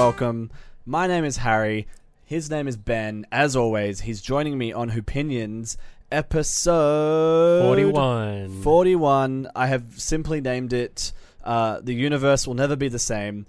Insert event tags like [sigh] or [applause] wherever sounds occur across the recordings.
welcome. My name is Harry. His name is Ben. As always, he's joining me on Opinions episode 41. 41. I have simply named it uh, The Universe Will Never Be the Same.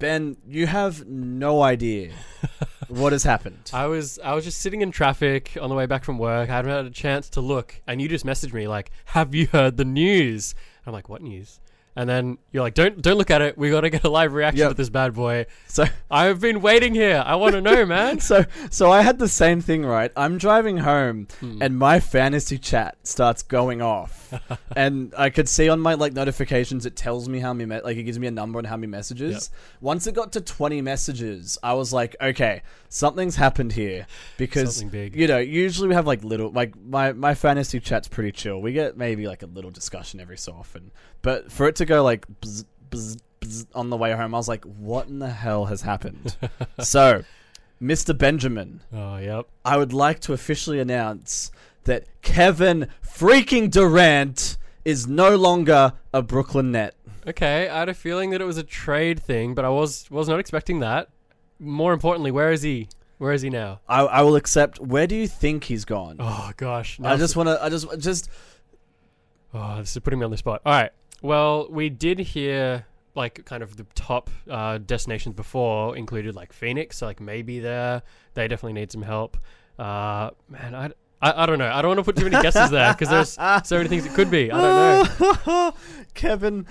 Ben, you have no idea [laughs] what has happened. I was I was just sitting in traffic on the way back from work. I hadn't had a chance to look, and you just messaged me like, "Have you heard the news?" I'm like, "What news?" And then you're like, "Don't don't look at it. We got to get a live reaction Yep. to this bad boy." So, [laughs] I've been waiting here. I want to know, [laughs] man. so, so I had the same thing, right? I'm driving home, Hmm. and my fantasy chat starts going off, [laughs] and I could see on my like notifications it tells me how many me- like it gives me a number on how many messages. Once it got to 20 messages, I was like, okay, something's happened here because you know usually we have like little like my my fantasy chat's pretty chill. We get maybe like a little discussion every so often, but for it to go like bzz, bzz, bzz on the way home, I was like, what in the hell has happened? [laughs] so, Mr. Benjamin. oh, yep. I would like to officially announce that Kevin freaking Durant is no longer a Brooklyn Net. Okay, I had a feeling that it was a trade thing, but I was was not expecting that. More importantly, where is he? Where is he now? I, I will accept. Where do you think he's gone? Oh gosh, I just want to. I just just. Oh, this is putting me on the spot. All right. Well, we did hear like kind of the top uh, destinations before included like Phoenix. So like maybe there they definitely need some help. Uh, man, I, I I don't know. I don't want to put too many guesses there because there's so many things it could be. I don't know. [laughs] Kevin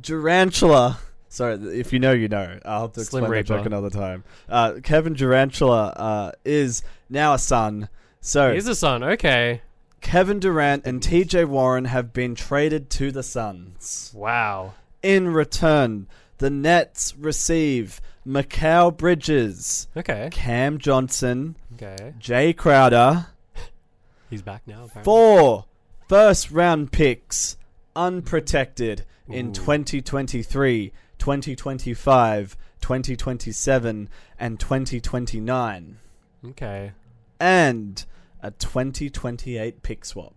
Durantula. Sorry, if you know, you know. I'll have to Slim explain that joke another time. Uh, Kevin Durantula uh, is now a son. So he's a son. Okay. Kevin Durant and TJ Warren have been traded to the Suns. Wow. In return, the Nets receive Mikal Bridges, Okay. Cam Johnson, Okay. Jae Crowder, He's back now. Apparently. four first round picks unprotected in Ooh. 2023, 2025, 2027, and 2029, Okay. and a 2028 pick swap.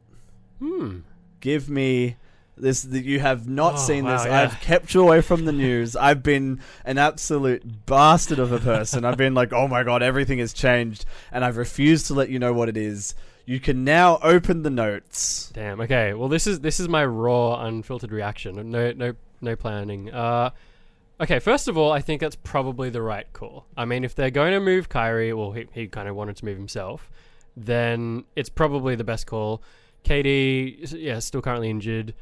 Hmm. give me this that you have not Oh, seen this yeah. i've kept you away from the news [laughs] i've been an absolute bastard of a person i've been like oh my god everything has changed and i've refused to let you know what it is you can now open the notes Damn. Okay. Well, this is this is my raw, unfiltered reaction. No, no, no planning. Uh, okay. First of all, I think that's probably the right call. I mean, if they're going to move Kyrie, well, he he kind of wanted to move himself, then it's probably the best call. KD, yeah, still currently injured.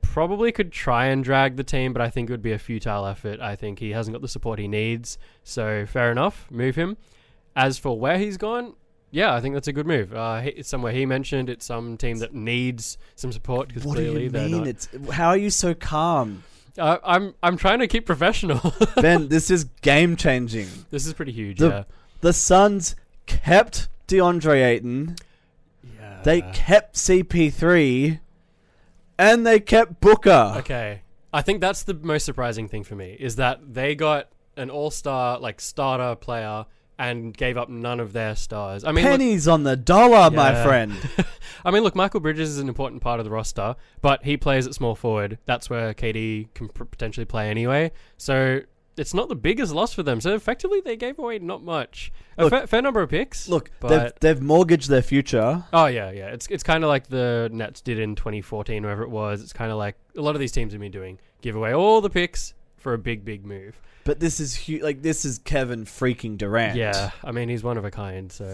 Probably could try and drag the team, but I think it would be a futile effort. I think he hasn't got the support he needs. So fair enough, move him. As for where he's gone, yeah, I think that's a good move. Uh, he- it's somewhere he mentioned. It's some team that needs some support because what do clearly you they're mean not. it's how are you so calm Uh, I'm I'm trying to keep professional. [laughs] ben this is game changing this is pretty huge. The- yeah. the suns kept deandre ayton Yeah. they kept cp3 and they kept booker Okay. I think that's the most surprising thing for me is that they got an all-star like starter player and gave up none of their stars. I mean, look, pennies on the dollar, my friend. [laughs] I mean, look, Michael Bridges is an important part of the roster, but he plays at small forward. That's where KD can pr- potentially play anyway. So it's not the biggest loss for them. So effectively, they gave away not much. A Look- fair, fair number of picks. Look, they've, they've mortgaged their future. oh yeah, yeah. It's it's kind of like the Nets did in 2014, wherever it was. It's kind of like a lot of these teams have been doing: give away all the picks for a big, big move. But this is hu- like this is Kevin freaking Durant. Yeah, I mean he's one of a kind. So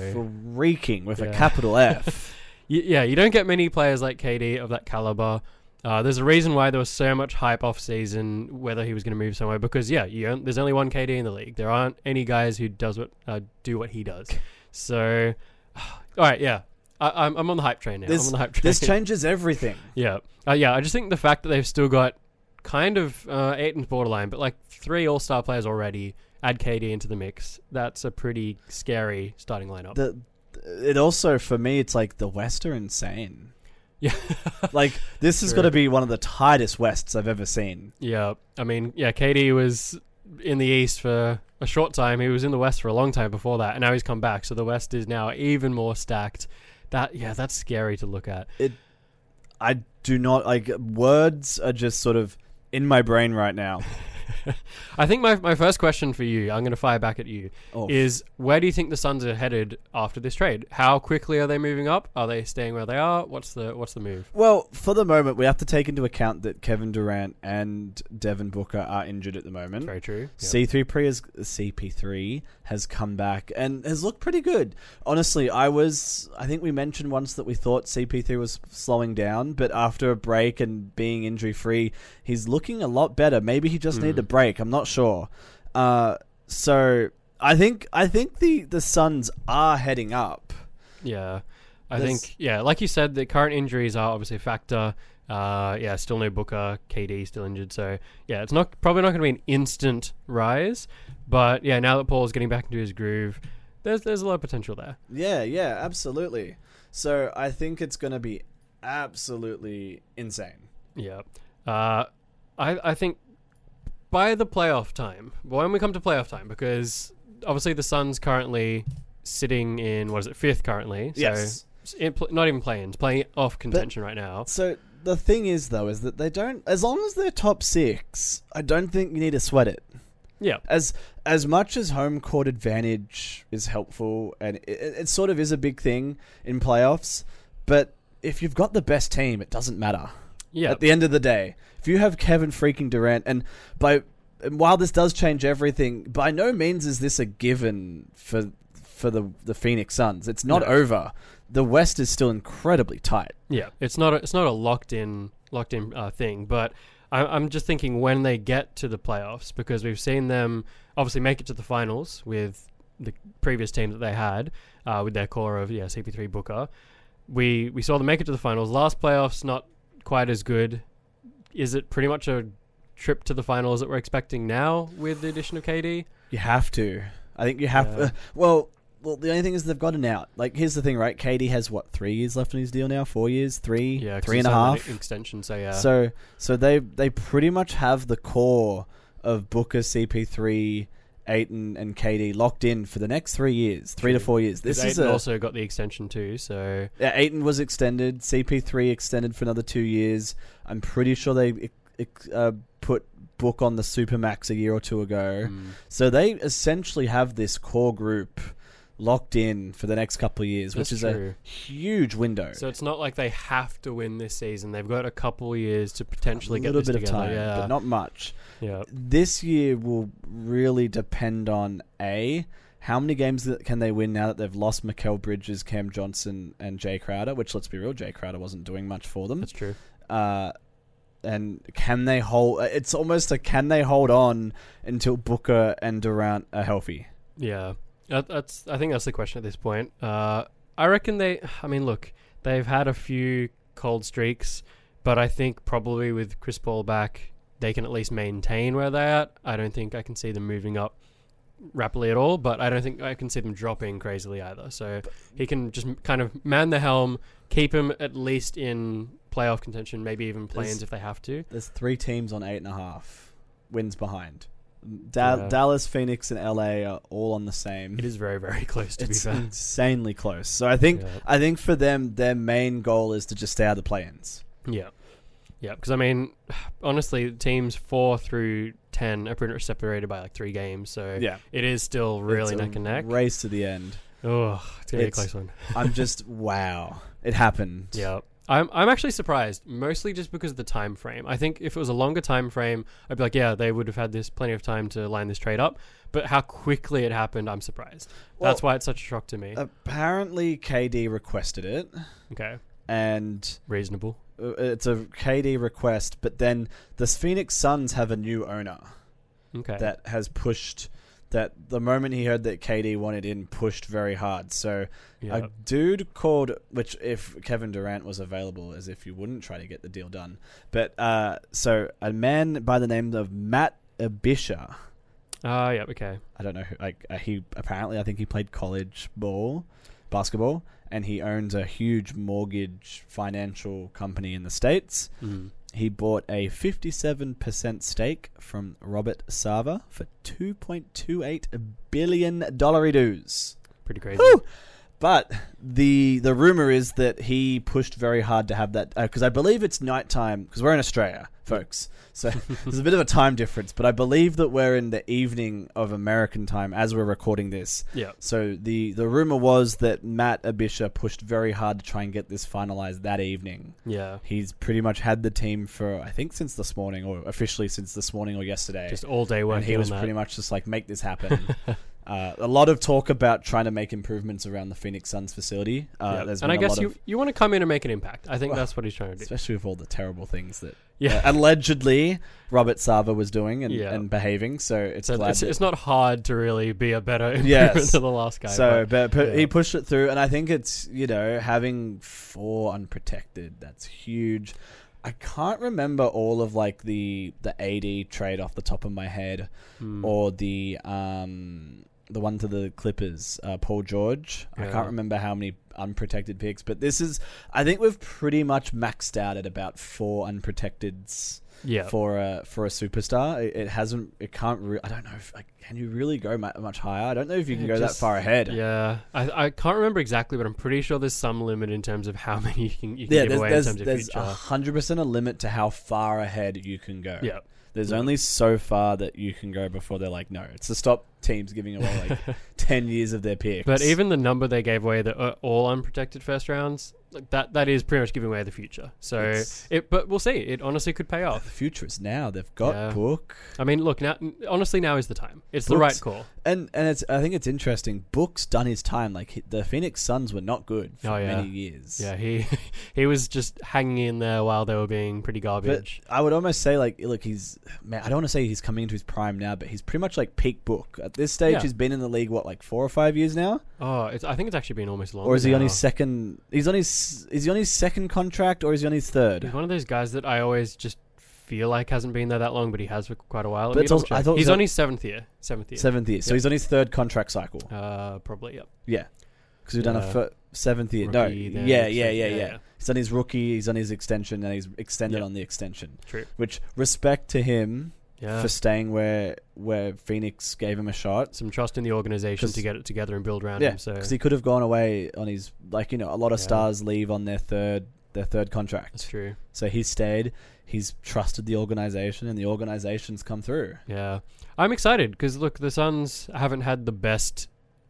freaking with a capital F. [laughs] yeah, you don't get many players like KD of that caliber. Uh, there's a reason why there was so much hype off season whether he was going to move somewhere because yeah, there's only one KD in the league. There aren't any guys who does what uh, do what he does. So, [sighs] all right, yeah, I, I'm I'm on the hype train now. I'm This- on the hype train. this [laughs] changes everything. yeah, uh, yeah. I just think the fact that they've still got kind of uh, Ayton's borderline, but like three All Star players already. Add KD into the mix. That's a pretty scary starting lineup. The it also for me it's like the West are insane. yeah. [laughs] Like this has True. got to be one of the tightest Wests I've ever seen. Yeah, I mean, yeah, KD was in the East for a short time. He was in the West for a long time before that, and now he's come back. So the West is now even more stacked. That yeah, that's scary to look at. It, I do not like words are just sort of in my brain right now. [laughs] I think my, my first question for you, I'm going to fire back at you, Oh, is where do you think the Suns are headed after this trade? How quickly are they moving up? Are they staying where they are? What's the what's the move? Well, for the moment, we have to take into account that Kevin Durant and Devin Booker are injured at the moment. Very true. Yep. C3 has CP3 has come back and has looked pretty good. Honestly, I was I think we mentioned once that we thought CP3 was slowing down, but after a break and being injury free, he's looking a lot better. Maybe he just Mm. needed a break. I'm not sure. Uh, so I think I think the the Suns are heading up. Yeah. I There's- think yeah, like you said, the current injuries are obviously a factor. Uh, yeah, still no Booker, KD still injured, so yeah, it's not probably not going to be an instant rise, but yeah, now that Paul's getting back into his groove, there's there's a lot of potential there. Yeah, yeah, absolutely. So I think it's going to be absolutely insane. Yeah. Uh, I I think by the playoff time, when we come to playoff time, because obviously the Suns currently sitting in what is it fifth currently, so Yes. pl- not even playing, playing off contention right now. So the thing is, though, is that they don't. As long as they're top six, I don't think you need to sweat it. Yeah. As as much as home court advantage is helpful, and it it sort of is a big thing in playoffs, but if you've got the best team, it doesn't matter. Yeah. At the end of the day, if you have Kevin freaking Durant, and by and while this does change everything, by no means is this a given for for the the Phoenix Suns. It's not No. over. The West is still incredibly tight. Yeah, it's not a, it's not a locked in locked in uh, thing, but I, I'm just thinking when they get to the playoffs because we've seen them obviously make it to the finals with the previous team that they had uh, with their core of yeah CP3 Booker. We we saw them make it to the finals. Last playoffs not quite as good. Is it pretty much a trip to the finals that we're expecting now with the addition of KD? You have to. I think you have. Yeah. Uh, well, well, the only thing is they've got an out. Like, here's the thing, right? KD has what three years left on his deal now? Four years? Three? Yeah, three and a an extension. So yeah, So, so they they pretty much have the core of Booker, CP3, Ayton, and KD locked in for the next three years, three to four years. this is a also got the extension too. So yeah, Ayton was extended. CP3 extended for another two years. I'm pretty sure they uh, put Book on the Supermax a year or two ago. mm, So they essentially have this core group locked in for the next couple of years, which that's is true. a huge window. So it's not like they have to win this season. They've got a couple of years to potentially a get little this bit of together. time, yeah, but not much. Yeah, This year will really depend on a how many games that can they win now that they've lost Mikal Bridges, Cam Johnson, and Jae Crowder. Which let's be real, Jae Crowder wasn't doing much for them. that's true. Uh, and can they hold? It's almost a can they hold on until Booker and Durant are healthy? Yeah, that, that's. I think that's the question at this point. Uh, I reckon they. I mean, look, they've had a few cold streaks, but I think probably with Chris Paul back, they can at least maintain where they're at. I don't think I can see them moving up rapidly at all, but I don't think I can see them dropping crazily either. So he can just kind of man the helm, keep him at least in playoff contention, maybe even play-ins if they have to. There's three teams on eight and a half wins behind. Da- Yeah. Dallas, Phoenix, and LA are all on the same. It is very, very [laughs] close to it's be fair. insanely close. So I think Yeah. I think for them, their main goal is to just stay out of the play-ins. Yeah. Yeah, because I mean, honestly, teams four through ten are pretty much separated by like three games, so Yeah, it is still really It's a neck and neck. race to the end. Oh, it's gonna be a It's- close one. [laughs] I'm just wow, it happened. Yeah, I'm I'm actually surprised, mostly just because of the time frame. I think if it was a longer time frame, I'd be like, yeah, they would have had this plenty of time to line this trade up. But how quickly it happened, I'm surprised. That's why it's such a shock to me. Apparently, KD requested it, okay, and reasonable. Uh, it's a KD request. But then the Phoenix Suns have a new owner. Okay, that has pushed that the moment he heard that KD wanted in pushed very hard. So yeah, a dude called which if Kevin Durant was available as if you wouldn't try to get the deal done. But uh so a man by the name of Matt Ishbia ah, yeah, okay, I don't know who like uh, he apparently I think he played college ball basketball and he owns a huge mortgage financial company in the states. mm. He bought a 57% stake from Robert Sarver for 2.28 billion dollary dues. pretty crazy. Woo! But the the rumor is that he pushed very hard to have that uh, because I believe it's nighttime because we're in Australia, folks. So [laughs] there's a bit of a time difference, but I believe that we're in the evening of American time as we're recording this. Yeah. So the the rumor was that Matt Ishbia pushed very hard to try and get this finalized that evening. Yeah. He's pretty much had the team for I think since this morning, or officially since this morning or yesterday. Just all day working and he was that. pretty much just like make this happen. [laughs] uh, a lot of talk about trying to make improvements around the Phoenix Suns facility. Uh, Yeah. and I guess you, of- you want to come in and make an impact. I think Well, that's what he's trying to do. especially with all the terrible things that [laughs] Yeah. uh, allegedly Robert Sarver was doing and, Yeah. and behaving. So it's So it's, that- it's not hard to really be a better improvement Yes. to the last guy. so, but- but, but yeah. he pushed it through, and I think it's you know having four unprotected. That's huge. I can't remember all of like the the AD trade off the top of my head, Hmm. or the um the one to the Clippers, uh, Paul George. I can't remember how many unprotected picks, but this is I think we've pretty much maxed out at about four unprotecteds yeah. for a for a superstar. It, it hasn't. It can't. Re- I don't know. If, like, can you really go mu- much higher? I don't know if you can It go just- that far ahead. Yeah, I, I can't remember exactly, but I'm pretty sure there's some limit in terms of how [laughs] many you can, you can Yeah, give there's away in terms of there's future. hundred percent a limit to how far ahead you can go. yeah, There's Yeah. only so far that you can go before they're like, no, it's to stop teams giving away like [laughs] ten years of their picks. but even the number they gave away, the uh, all unprotected first rounds, like that that is pretty much giving away the future. So It's- it, but we'll see. It honestly could pay the off. future is now. They've got Yeah. Book I mean, look now. Honestly, now is the time. It's the right call. and and it's. I think it's interesting. Book's done his time. Like he- the Phoenix Suns were not good for Oh, yeah. many years. Yeah, he [laughs] he was just hanging in there while they were being pretty But garbage. I would almost say like look he's man I don't want to say he's coming into his prime now but he's pretty much like peak book at this stage Yeah. he's been in the league what like four or five years now oh, it's, I think it's actually been almost longer. or is he on his second he's on his is he on his second contract or is he on his He's third one of those guys that I always just feel like hasn't been there that long, but he has for quite a while. Let But me it's also- check. I thought it he's was on a- his seventh year. Seventh year. seventh year so he's on his third contract cycle Uh, probably. Yep. yeah because we've done a Yeah. fir- seventh year no Rookie, then yeah yeah yeah extension. yeah he's on his rookie he's on his extension and he's extended on the extension True. which respect to him Yeah. for staying where where Phoenix gave him a shot Some trust in the organization to get it together and build around Yeah, him. So because he could have gone away on his like you know a lot of Yeah. stars leave on their third their third contract. that's true. So he stayed. He's trusted the organization, and the organization's come through. Yeah. I'm excited because look, the Suns haven't had the best.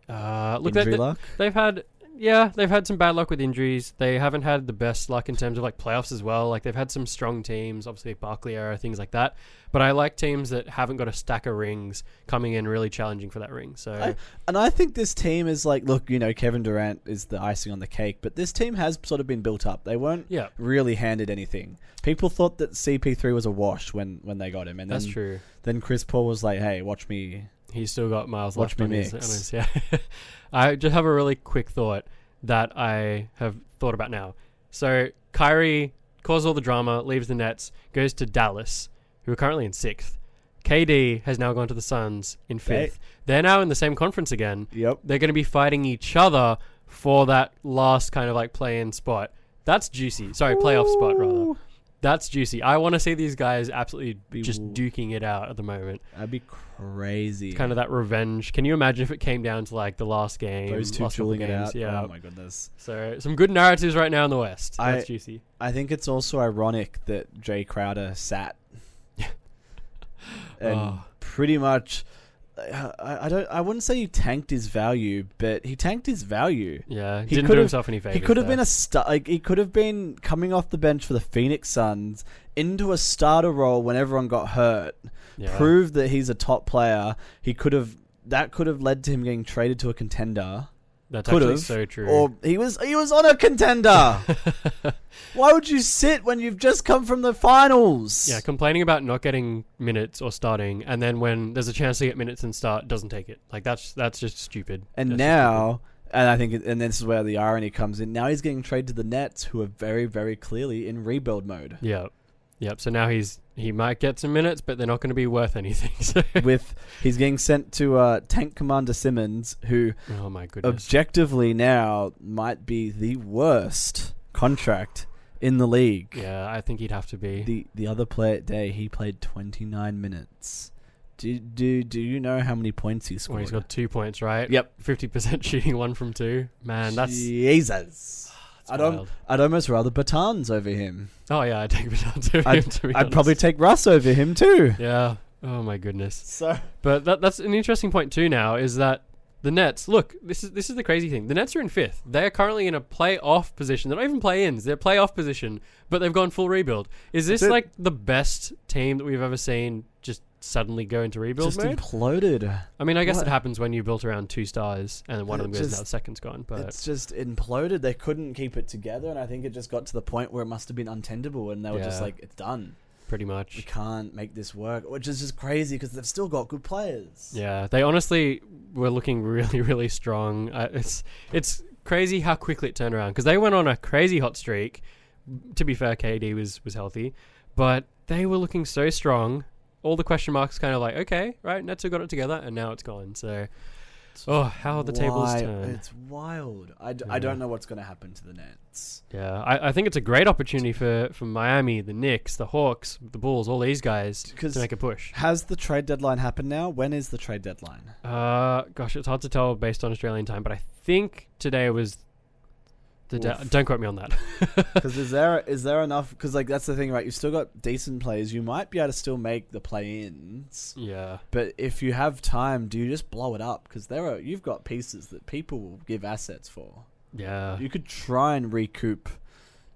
Uh, look, they, Injury they, luck. they've had. Yeah, they've had some bad luck with injuries. They haven't had the best luck in terms of like playoffs as well. Like they've had some strong teams, obviously Barkley era, things like that. But I like teams that haven't got a stack of rings coming in really challenging for that ring. So I- And I think this team is like, look, you know, Kevin Durant is the icing on the cake, but this team has sort of been built up. They weren't yeah, really handed anything. People thought that CP3 was a wash when when they got him, and that's then true. then Chris Paul was like, "Hey, watch me." He's still got miles Watch left me on his, on his- yeah. [laughs] I just have a really quick thought that I have thought about now. So Kyrie causes all the drama, leaves the Nets, goes to Dallas, who are currently in sixth. KD has now gone to the Suns in fifth. They're now in the same conference again. Yep. They're going to be fighting each other for that last kind of like play-in spot. That's juicy. Sorry, playoff spot rather. That's juicy. I want to see these guys absolutely Be just w- duking it out at the moment. That'd be crazy. Kind of that revenge. Can you imagine if it came down to like the last game? those two last couple chilling it games? out. Yeah. Oh my goodness. So some good narratives right now in the West. I- That's juicy. I think it's also ironic that Jae Crowder sat [laughs] and Oh. pretty much. I, I don't. I wouldn't say he tanked his value, but he tanked his value. Yeah, He didn't do himself any favors. He could have been a star. Like he could have been coming off the bench for the Phoenix Suns into a starter role when everyone got hurt. yeah. Proved that he's a top player. He could have. That could have led to him getting traded to a contender. That's could actually have, so true. Or he was he was on a contender. [laughs] Why would you sit when you've just come from the finals? yeah, complaining about not getting minutes or starting, and then when there's a chance to get minutes and start, doesn't take it. Like that's that's just stupid. And That's now, and I think, and this is where the irony comes in. Now he's getting traded to the Nets, who are very, very clearly in rebuild mode. stupid. yeah, yep. So now he's he might get some minutes, but they're not going to be worth anything. [laughs] So With he's getting sent to uh, Tank Commander Simmons, who oh my goodness. objectively now might be the worst contract in the league. yeah, I think he'd have to be. The the other play day he played 29 minutes Do, do do you know how many points he Well, scored? he's got two points, right? Yep. Fifty percent [laughs] shooting, one from two. Man, that's, Jesus. That's I'd, al- wild. I'd almost rather Bertans over him. Oh yeah, I'd take [laughs] Bertans over I'd- him. To be I'd probably take Russ over him too. Yeah. Oh my goodness. So [laughs] But that, that's an interesting point too. Now is that the Nets. Look, this is this is the crazy thing. The Nets are in fifth. They're currently in a playoff position. They're not even play-ins. They're playoff position, but they've gone full rebuild. Is this like the best team that we've ever seen? Just suddenly go into rebuild just mode. imploded. I mean, I guess What? it happens when you built around two stars and one of It them goes just- now. The second's gone. But it's just imploded. They couldn't keep it together, and I think it just got to the point where it must have been untenable, and they were just Yeah. like, "It's done. pretty much. We much. can't make this work," which is just crazy because they've still got good players. Yeah, they honestly were looking [laughs] really, really strong. Uh, it's it's crazy how quickly it turned around because they went on a crazy hot streak. To be fair, KD was was healthy, but they were looking so strong. All the question marks kind of like, okay, right, Nets have got it together, and now it's gone. So, oh, how the tables Why- turn. It's wild. I, d- I Yeah. don't know what's going to happen to the Nets. Yeah, I, I think it's a great opportunity for, for Miami, the Knicks, the Hawks, the Bulls, all these guys to make a push. Has the trade deadline happened now? When is the trade deadline? Uh, gosh, it's hard to tell based on Australian time, but I think today was the. Da- don't quote me on that. [laughs] Because is there is there enough? Because like that's the thing, right? You've still got decent players. You might be able to still make the play-ins, yeah, but if you have time, do you just blow it up? Because there are you've got pieces that people will give assets for. yeah, You could try and recoup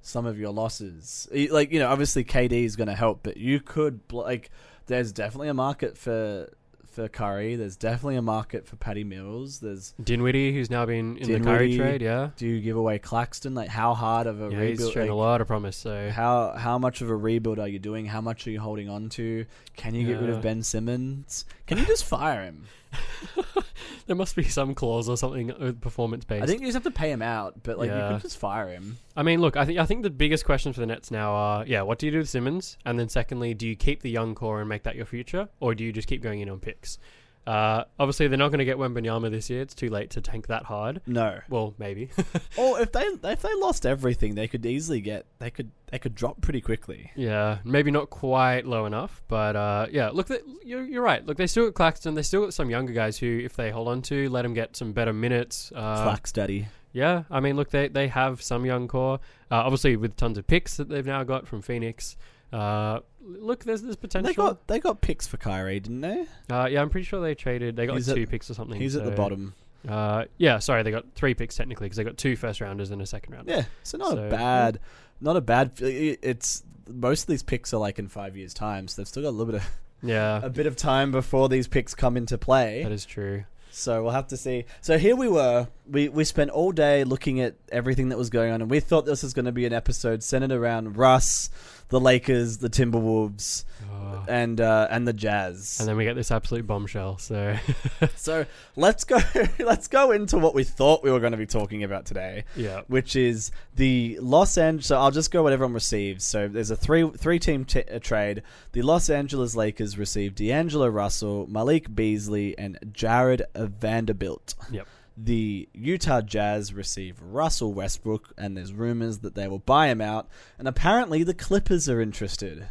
some of your losses. Like you know, obviously KD is going to help, but you could bl- like. There's definitely a market for for Curry. There's definitely a market for Patty Mills. There's Dinwiddie, who's now been in the Kyrie trade. Yeah, do you give away Claxton? Like how hard of a yeah, he's rebuild? shown a like, lot of promise. So how how much of a rebuild are you doing? How much are you holding on to? Can you get rid of Ben Simmons? Can you just fire him? [laughs] there must be some clause or something uh, performance based. I think you just have to pay him out, but like you could just fire him. I mean, look, I think I think the biggest question for the Nets now are, yeah, what do you do with Simmons? And then secondly, do you keep the young core and make that your future, or do you just keep going in on picks? Uh, obviously, they're not going to get Wembanyama this year. It's too late to tank that hard. No. Well, maybe. [laughs] Or if they if they lost everything, they could easily get they could they could drop pretty quickly. yeah, maybe not quite low enough, but uh, yeah. Look, they, you're, you're right. Look, they still got Claxton. They still got some younger guys who, if they hold on to, let them get some better minutes. Uh, Flax daddy. Yeah, I mean, look, they they have some young core, uh, obviously with tons of picks that they've now got from Phoenix. Uh, look, there's this potential. They got they got picks for Kyrie, didn't they? uh, yeah, I'm pretty sure they traded. They got He's at- two picks or something. He's at the so- bottom. Uh, yeah, sorry, they got three picks technically because they got two first rounders and a second rounder. Yeah, so not So, a bad, not a bad. It's most of these picks are like in five years' time, so they've still got a little bit of Yeah, [laughs] a bit of time before these picks come into play. that is true. So we'll have to see. So here we were. We we spent all day looking at everything that was going on, and we thought this was going to be an episode centered around Russ, the Lakers, the Timberwolves, Oh. and uh, and the Jazz. And then we get this absolute bombshell. So [laughs] so let's go. [laughs] let's go into what we thought we were going to be talking about today. yeah, which is the Los Angeles. So I'll just go what everyone receives. So there's a three three team t- uh, trade. The Los Angeles Lakers received D'Angelo Russell, Malik Beasley, and Jared Vanderbilt. Yep. The Utah Jazz receive Russell Westbrook, and there's rumors that they will buy him out. And apparently the Clippers are interested.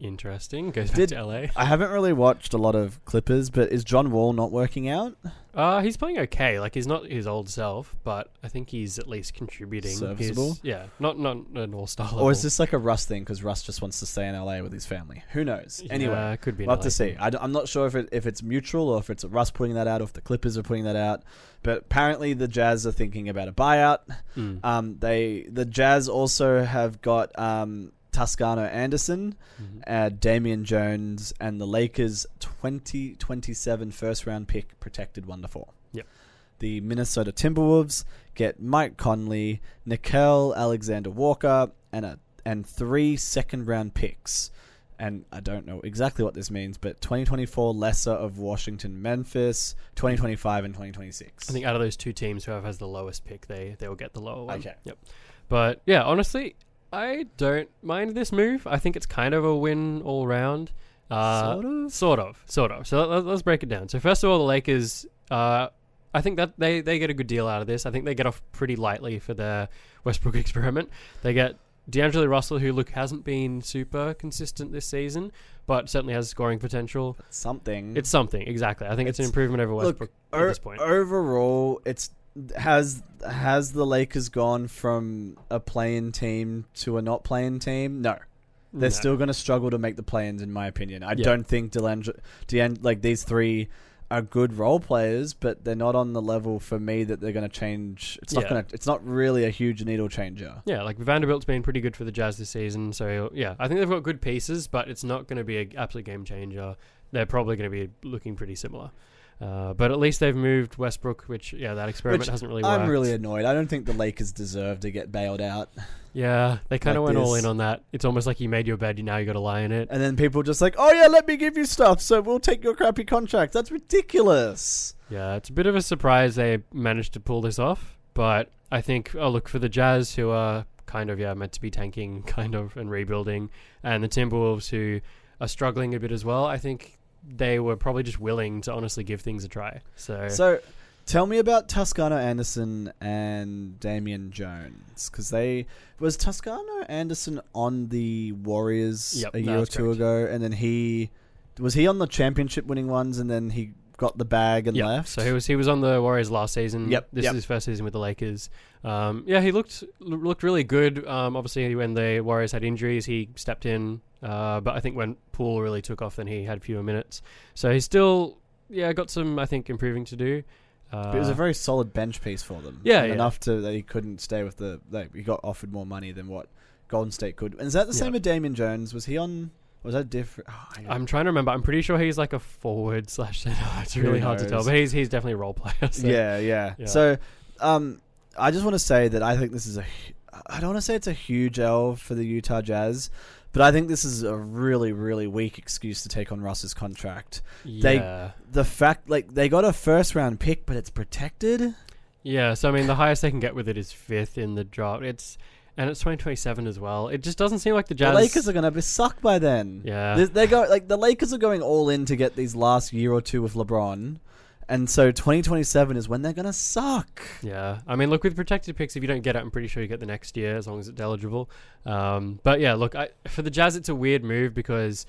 Interesting. Goes back Did- to LA. I haven't really watched a lot of Clippers, but is John Wall not working out? Uh, he's playing okay. Like he's not his old self, but I think he's at least contributing. He's- Serviceable? yeah, not not an all star. Or is this like a Russ thing because Russ just wants to stay in LA with his family? Who knows? Anyway, could be. an We'll have to LA see. thing. I, am not sure if it, if it's mutual or if it's Russ putting that out or if the Clippers are putting that out. But apparently the Jazz are thinking about a buyout. Mm. Um, they the Jazz also have got um, Toscano Anderson, Mhm. uh, Damian Jones, and the Lakers 2027 first round pick protected one to four. Yep. The Minnesota Timberwolves get Mike Conley, Nickeil Alexander Walker, and a and three second round picks. And I don't know exactly what this means, but 2024 lesser of Washington, Memphis, 2025 and 2026. I think out of those two teams, whoever has the lowest pick, they they will get the lower one. Okay. Yep. But yeah, honestly, I don't mind this move. I think it's kind of a win all round. Uh, Sort of? Sort of. Sort of. So let, let's break it down. So first of all, the Lakers. Uh, I think that they, they get a good deal out of this. I think they get off pretty lightly for their Westbrook [laughs] experiment. They get D'Angelo Russell, who look hasn't been super consistent this season, but certainly has scoring potential. Something. It's something exactly. I think it's, an improvement over look, Westbrook at O- this point. Overall, it's has has the Lakers gone from a playing team to a not playing team? No. They're No. still going to struggle to make the play-ins, in my opinion. I Yeah. don't think Delandre, Dean, like these three are good role players, but they're not on the level for me that they're going to change. It's not Yeah. going to. It's not really a huge needle changer. Yeah, like Vanderbilt's been pretty good for the Jazz this season. So yeah, I think they've got good pieces, but it's not going to be an absolute game changer. They're probably going to be looking pretty similar. Uh, but at least they've moved Westbrook, which yeah, that experiment Which hasn't really worked. I'm really annoyed. I don't think the Lakers deserve to get bailed out. yeah, they kind of like went all in on that. It's almost like you made your bed, you now you got to lie in it. And then people just like, oh yeah, let me give you stuff, so we'll take your crappy contract. That's ridiculous. Yeah, it's a bit of a surprise they managed to pull this off, but I think oh look for the Jazz who are kind of yeah meant to be tanking [laughs] kind of and rebuilding, and the Timberwolves who are struggling a bit as well. I think they were probably just willing to honestly give things a try. So, So, tell me about Toscano Anderson and Damian Jones because they was Toscano Anderson on the Warriors Yep, a year or two correct. ago, and then he was he on the championship winning ones, and then he got the bag and yeah, left. so he was he was on the Warriors last season. Yep, this yep. is his first season with the Lakers. Um, yeah, he looked looked really good. Um, obviously, when the Warriors had injuries, he stepped in. Uh, but I think when Poole really took off, then he had fewer minutes. So he's still yeah got some I think improving to do. Uh, But it was a very solid bench piece for them. Yeah, yeah. enough to that he couldn't stay with the. Like, he got offered more money than what Golden State could. And is that the same Yeah. with Damian Jones? Was he on? Was that different? Oh, I'm trying to remember. I'm pretty sure he's like a forward slash center. [laughs] It's really hard to tell, but he's he's definitely a role player. [laughs] So. yeah, yeah, Yeah. So, um, I just want to say that I think this is a. I don't want to say it's a huge L for the Utah Jazz, but I think this is a really, really weak excuse to take on Russ's contract. They- yeah. The fact, like, they got a first round pick, but it's protected. Yeah, so I mean, the highest they can get with it is fifth in the draft. It's and it's 2027 as well. It just doesn't seem like the Jazz. The Lakers are going to be sucked by then. yeah, They, they go like the Lakers are going all in to get these last year or two with LeBron, and so 2027 is when they're going to suck. yeah. I mean, look with protected picks, if you don't get it, I'm pretty sure you get the next year as long as it's eligible. Um, but yeah, look, I, for the Jazz, it's a weird move because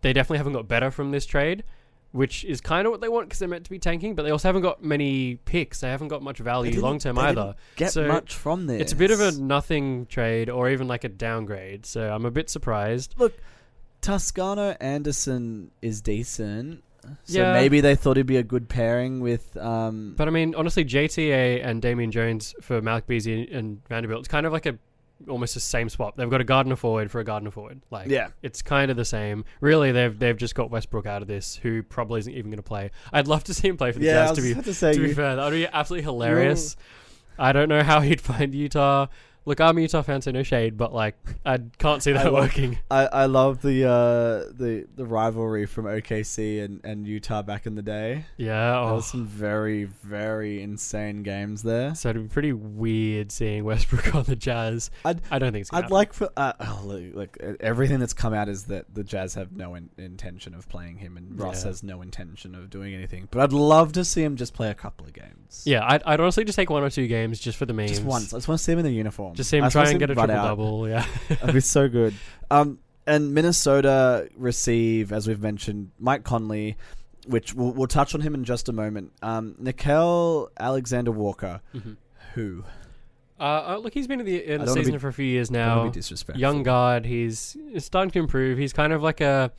they definitely haven't got better from this trade. Which is kind of what they want because they're meant to be tanking, but they also haven't got many picks. They haven't got much value long term either. Get So much from this. It's a bit of a nothing trade or even like a downgrade. So I'm a bit surprised. Look, Toscano Anderson is decent. So Yeah. maybe they thought he'd be a good pairing with. Um, But I mean, honestly, JTA and Damian Jones for Malik Beasley and Vanderbilt, it's kind of like a almost the same swap. They've got a Gardner forward for a Gardner forward. Like, yeah, it's kind of the same. Really, they've they've just got Westbrook out of this, who probably isn't even going to play. I'd love to see him play for the yeah. Jazz. To be to to be fair, that would be absolutely hilarious. I don't know how he'd [laughs] find Utah. Look, I'm a Utah fan, so no shade, but like, I can't see I that love- working. I, I love the uh, the the rivalry from OKC and, and Utah back in the day. Yeah, There oh. was some very very insane games there. So it'd be pretty weird seeing Westbrook [laughs] on the Jazz. I'd- I don't think it's. Gonna I'd happen. like for uh, oh, look, look, everything that's come out is that the Jazz have no in- intention of playing him, and Ross Yeah. has no intention of doing anything. But I'd love to see him just play a couple of games. Yeah, I'd, I'd honestly just take one or two games just for the memes. just once. I just want to see him in the uniform. Just see him I try and get a triple out. double. Yeah. [laughs] That'd be so good. Um, and Minnesota receive, as we've mentioned, Mike Conley, which we'll, we'll touch on him in just a moment. Um, Nickeil Alexander Walker, Mhm. who Uh, uh, look, he's been in the, in the season be- for a few years now. be disrespectful. Young guard. He's he's starting to improve. He's kind of like a.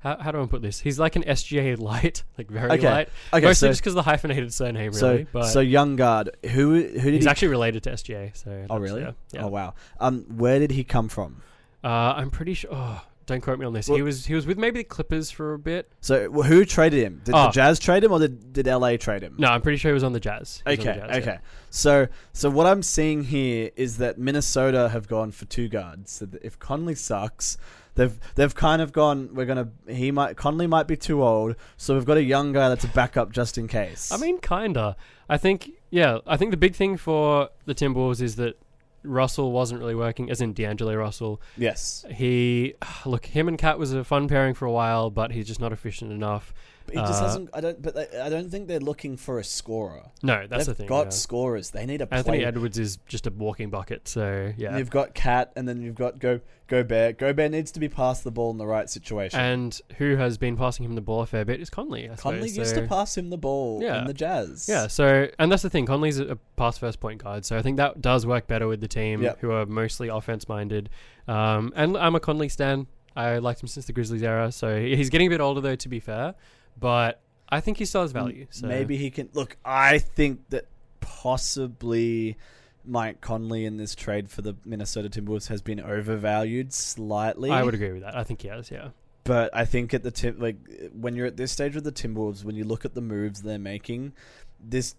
How, how do I put this? He's like an SGA light, [laughs] like very Okay. light. Okay, Mostly so just because of the hyphenated surname, so really. but so young guard. Who who did he's he? actually related to SGA. So oh really? Yeah. yeah. Oh wow. Um, where did he come from? Uh, I'm pretty sure. Oh, don't quote me on this. Well- he was he was with maybe the Clippers for a bit. So wh- who traded him? Did the Oh. Jazz trade him or did, did LA trade him? No, I'm pretty sure he was on the Jazz. On the Okay, yeah. okay. So, so what I'm seeing here is that Minnesota have gone for two guards. So that if Conley sucks, they've they've kind of gone. We're gonna. He might Conley might be too old, so we've got a young guy that's a backup just in case. I mean, kinda. I think, yeah, I think the big thing for the Timberwolves is that Russell wasn't really working, as in D'Angelo Russell. yes, He, look, him and KAT was a fun pairing for a while, but he's just not efficient enough. But he just Uh, hasn't. I don't. But they, I don't think they're looking for a scorer. No, that's the thing. They've the thing. got yeah. scorers. They need a Anthony play. Edwards is just a walking bucket. So yeah, You've got KAT, and then you've got Go Gobert. Gobert needs to be passed the ball in the right situation. and who has been passing him the ball a fair bit is Conley. I Conley suppose. used so- to pass him the ball Yeah. in the Jazz. Yeah, so and that's the thing. Conley's a pass first point guard, so I think that does work better with the team Yep. who are mostly offense minded. Um, and I'm a Conley stan. I liked him since the Grizzlies era. So [laughs] he's getting a bit older though, to be fair, but I think he still has value. So Maybe he can look. I think that possibly Mike Conley in this trade for the Minnesota Timberwolves has been overvalued slightly. I would agree with that. I think he has. Yeah, But I think at the tim- like when you're at this stage with the Timberwolves, when you look at the moves they're making, this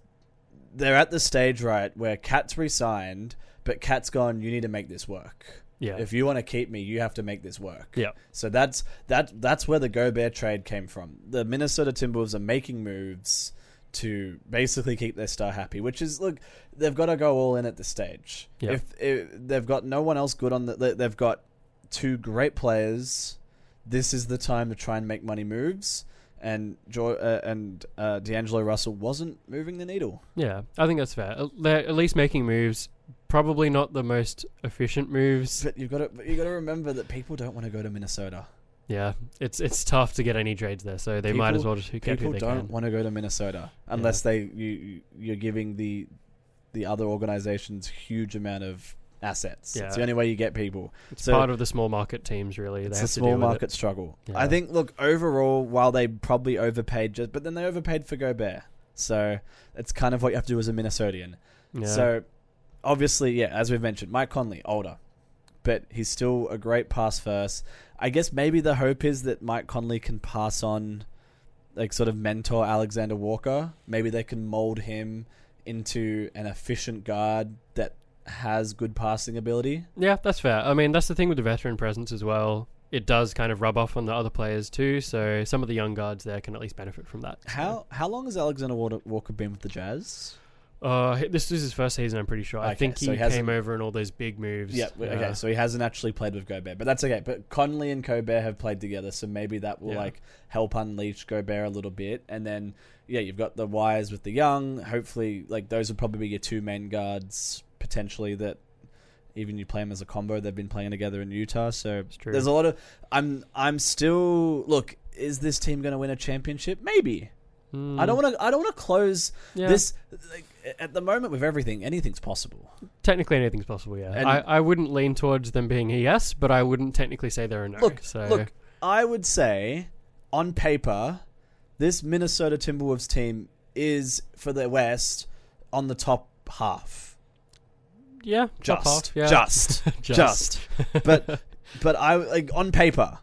they're at the stage right where KAT's resigned, but KAT's gone. You need to make this work. Yeah, If you want to keep me, you have to make this work. yeah, So that's that. That's where the Gobert trade came from. The Minnesota Timberwolves are making moves to basically keep their star happy, which is look, they've got to go all in at this stage. Yeah. If, if they've got no one else good on the, they- they've got two great players. This is the time to try and make money moves. And jo- uh, and uh, D'Angelo Russell wasn't moving the needle. yeah. I think that's fair. They're at least making moves. Probably not the most efficient moves. But you've got to you've got to remember that people don't want to go to Minnesota. Yeah, it's it's tough to get any trades there, so they might as well just People they don't can. want to go to Minnesota unless they you you're giving the the other organizations huge amount of assets. Yeah. It's the only way you get people. It's so- part of the small market teams, really. It's they a have to small it. market struggle. Yeah. I think. Look, overall, while they probably overpaid, just but then they overpaid for Gobert. So it's kind of what you have to do as a Minnesotan. Yeah. So obviously, yeah, as we've mentioned, Mike Conley, older, but he's still a great pass first. I guess maybe the hope is that Mike Conley can pass on, like, sort of mentor Alexander Walker. Maybe they can mold him into an efficient guard that has good passing ability. Yeah, that's fair. I mean, that's the thing with the veteran presence as well. It does kind of rub off on the other players too. So some of the young guards there can at least benefit from that. So, How how long has Alexander Walker been with the Jazz? Uh, this is his first season. I'm pretty sure. I Okay, think he, so he hasn't- came over in all those big moves. Yeah, okay, so he hasn't actually played with Gobert, but that's okay. But Conley and Gobert have played together, so maybe that will Yeah. like help unleash Gobert a little bit. And then yeah, you've got the wires with the young. Hopefully, like those would probably be your two main guards potentially. That even you play them as a combo. They've been playing together in Utah, so It's true. there's a lot of. I'm I'm still look. Is this team going to win a championship? Maybe. I don't want to. I don't want to close Hmm. Yeah. this. Like, at the moment, with everything, anything's possible. Technically, anything's possible. Yeah, And- I, I wouldn't lean towards them being a yes, but I wouldn't technically say they're a no. Look, so look, I would say on paper, this Minnesota Timberwolves team is for the West on the top half. yeah, top Just, half, yeah, just, [laughs] Just. just. But, but I like on paper,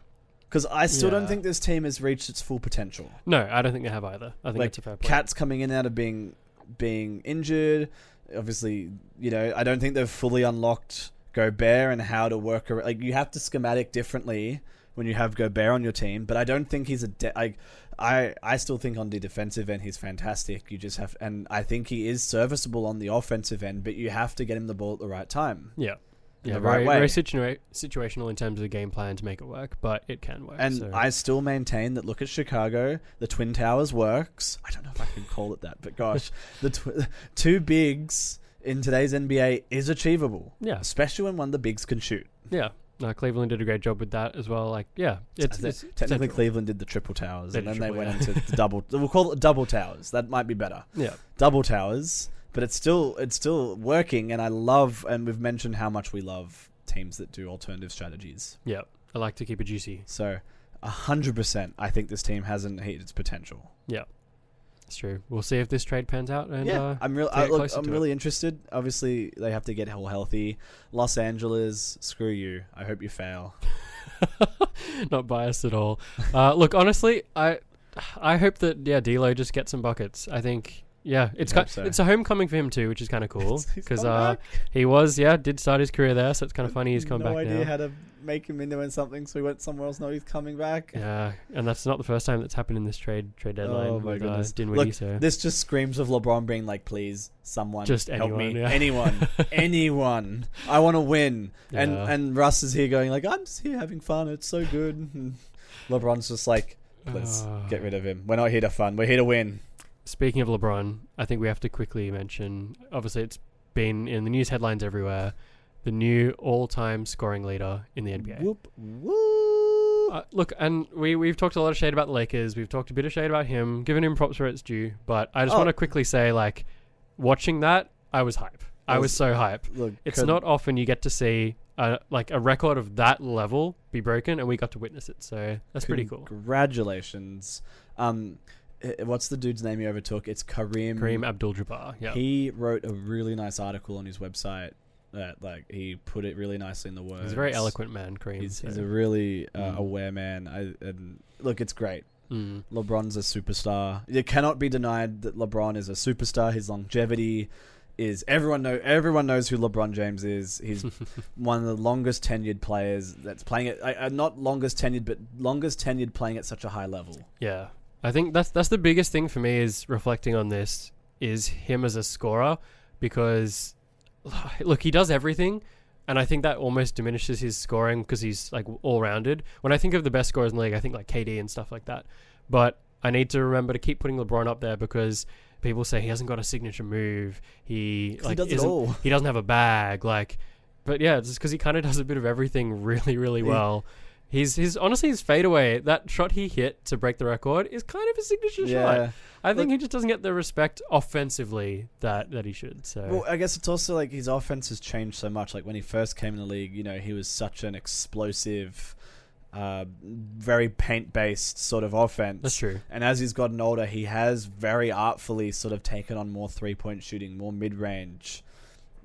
because I still don't think this team has reached its full potential. No, I don't think they have either. I think Like that's a fair point. KAT's coming in out of being being injured. Obviously, you know, I don't think they've fully unlocked Gobert and how to work. ar- Like you have to schematic differently when you have Gobert on your team, but I don't think he's a de- like. I I still think on the defensive end he's fantastic. You just have, and I think he is serviceable on the offensive end, but you have to get him the ball at the right time. yeah, yeah, the very, right way. very situa- situational in terms of the game plan to make it work, but it can work. And so. I still maintain that look at Chicago, the Twin Towers works. I don't know if I can call it that, but gosh, [laughs] the tw- two bigs in today's NBA is achievable, yeah, especially when one of the bigs can shoot. yeah. No, Cleveland did a great job with that as well. Like, yeah, it's, it's technically central. Cleveland did the triple towers, They and then they went yeah. into the double. We'll call it double towers. That might be better. [laughs] Yeah, Double towers, but it's still it's still working, and I love. And we've mentioned how much we love teams that do alternative strategies. yeah. I like to keep it juicy. So, hundred percent, I think this team hasn't hit its potential. Yeah. It's true. We'll see if this trade pans out. And yeah, uh, I'm real. I, look, I'm really interested. Obviously, they have to get all healthy. Los Angeles, screw you. I hope you fail. [laughs] not biased at all. Uh, look, honestly, I I hope that yeah, D'Lo just gets some buckets. I think yeah, it's hope ki- so. it's a homecoming for him too, which is kind of cool [laughs] because uh, he was yeah did start his career there, so it's kind of funny he's come no back idea now. how to make him into something, so he went somewhere else. Now he's coming back. Yeah, and that's not the first time that's happened in this trade trade deadline Oh my with uh. Dinwiddie. Look, so This just screams of LeBron being like, "Please, someone, Just help anyone, me, yeah. anyone, [laughs] anyone. I want to win." And Yeah. and Russ is here going like, "I'm just here having fun. It's so good." And [laughs] LeBron's just like, Please Uh, get rid of him. We're not here to fun. We're here to win. Speaking of LeBron, I think we have to quickly mention. Obviously, it's been in the news headlines everywhere. The new all-time scoring leader in the NBA. Whoop whoop. Uh, look, and we we've talked a lot of shade about the Lakers. We've talked a bit of shade about him, giving him props where it's due. But I just Oh. want to quickly say, like, watching that, I was hype. I was so hype. Look, It's not often you get to see a, like a record of that level be broken, and we got to witness it. So that's pretty cool. Congratulations. Um, what's the dude's name he overtook? It's Kareem. Kareem Abdul-Jabbar. Yeah. He wrote a really nice article on his website that, like, he put it really nicely in the words. He's a very eloquent man, Kareem. He's, so- he's a really uh, Mm. aware man. I, and look, it's great. Mm. LeBron's a superstar. It cannot be denied that LeBron is a superstar. His longevity is everyone know everyone knows who LeBron James is. He's [laughs] one of the longest tenured players that's playing it. Uh, not longest tenured, but longest tenured playing at such a high level. Yeah, I think that's that's the biggest thing for me is reflecting on this is him as a scorer because [sighs] look, he does everything, and I think that almost diminishes his scoring because he's like all rounded. When I think of the best scorers in the league, I think like KD and stuff like that. But I need to remember to keep putting LeBron up there because people say he hasn't got a signature move. He like he does it isn't- all. he doesn't have a bag like but yeah just because he kind of does a bit of everything [laughs] really really Yeah. He's his honestly his fadeaway that shot he hit to break the record is kind of a signature shot i think Look- he just doesn't get the respect offensively that that he should so Well, I guess it's also like his offense has changed so much. Like when he first came in the league, you know, he was such an explosive, uh, very paint based sort of offense. that's true And as he's gotten older, he has very artfully sort of taken on more three point shooting, more mid range.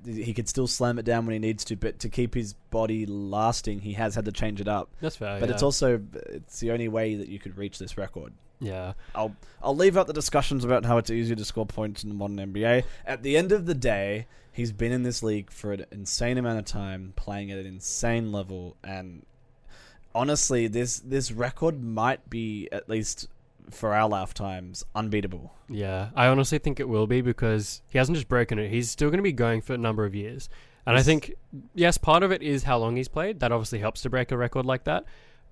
He could still slam it down when he needs to, but to keep his body lasting, he has had to change it up. that's fair but yeah. it's also it's the only way that you could reach this record. yeah I'll I'll leave out the discussions about how it's easier to score points in the modern NBA. At the end of the day, he's been in this league for an insane amount of time, playing at an insane level, and honestly, this this record might be at least for our lifetimes unbeatable. yeah i honestly think it will be because he hasn't just broken it he's still going to be going for a number of years. And i think yes part of it is how long he's played that obviously helps to break a record like that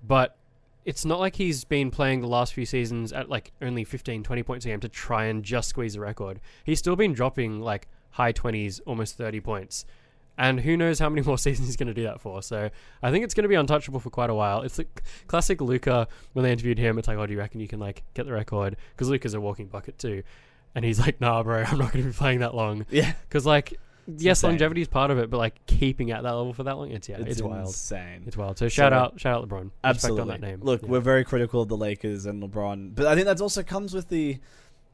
but it's not like he's been playing the last few seasons at like only 15 20 points a game to try and just squeeze the record. He's still been dropping like high 20s almost 30 points and who knows how many [laughs] more seasons he's going to do that for. So i think it's going to be untouchable for quite a while. It's the classic Luka when they interviewed him it's like oh do you reckon you can like get the record? Because Luka's a walking bucket too. And he's like nah bro [laughs] i'm not going to be playing that long. Yeah, because like yes longevity is part of it but like keeping at that level for that long it's yeah it's, wild. insane. it's wild. So shout So- out shout out lebron. Respect Absolutely. on that name. Look, Yeah. we're very critical of the Lakers and LeBron, but I think that also comes with the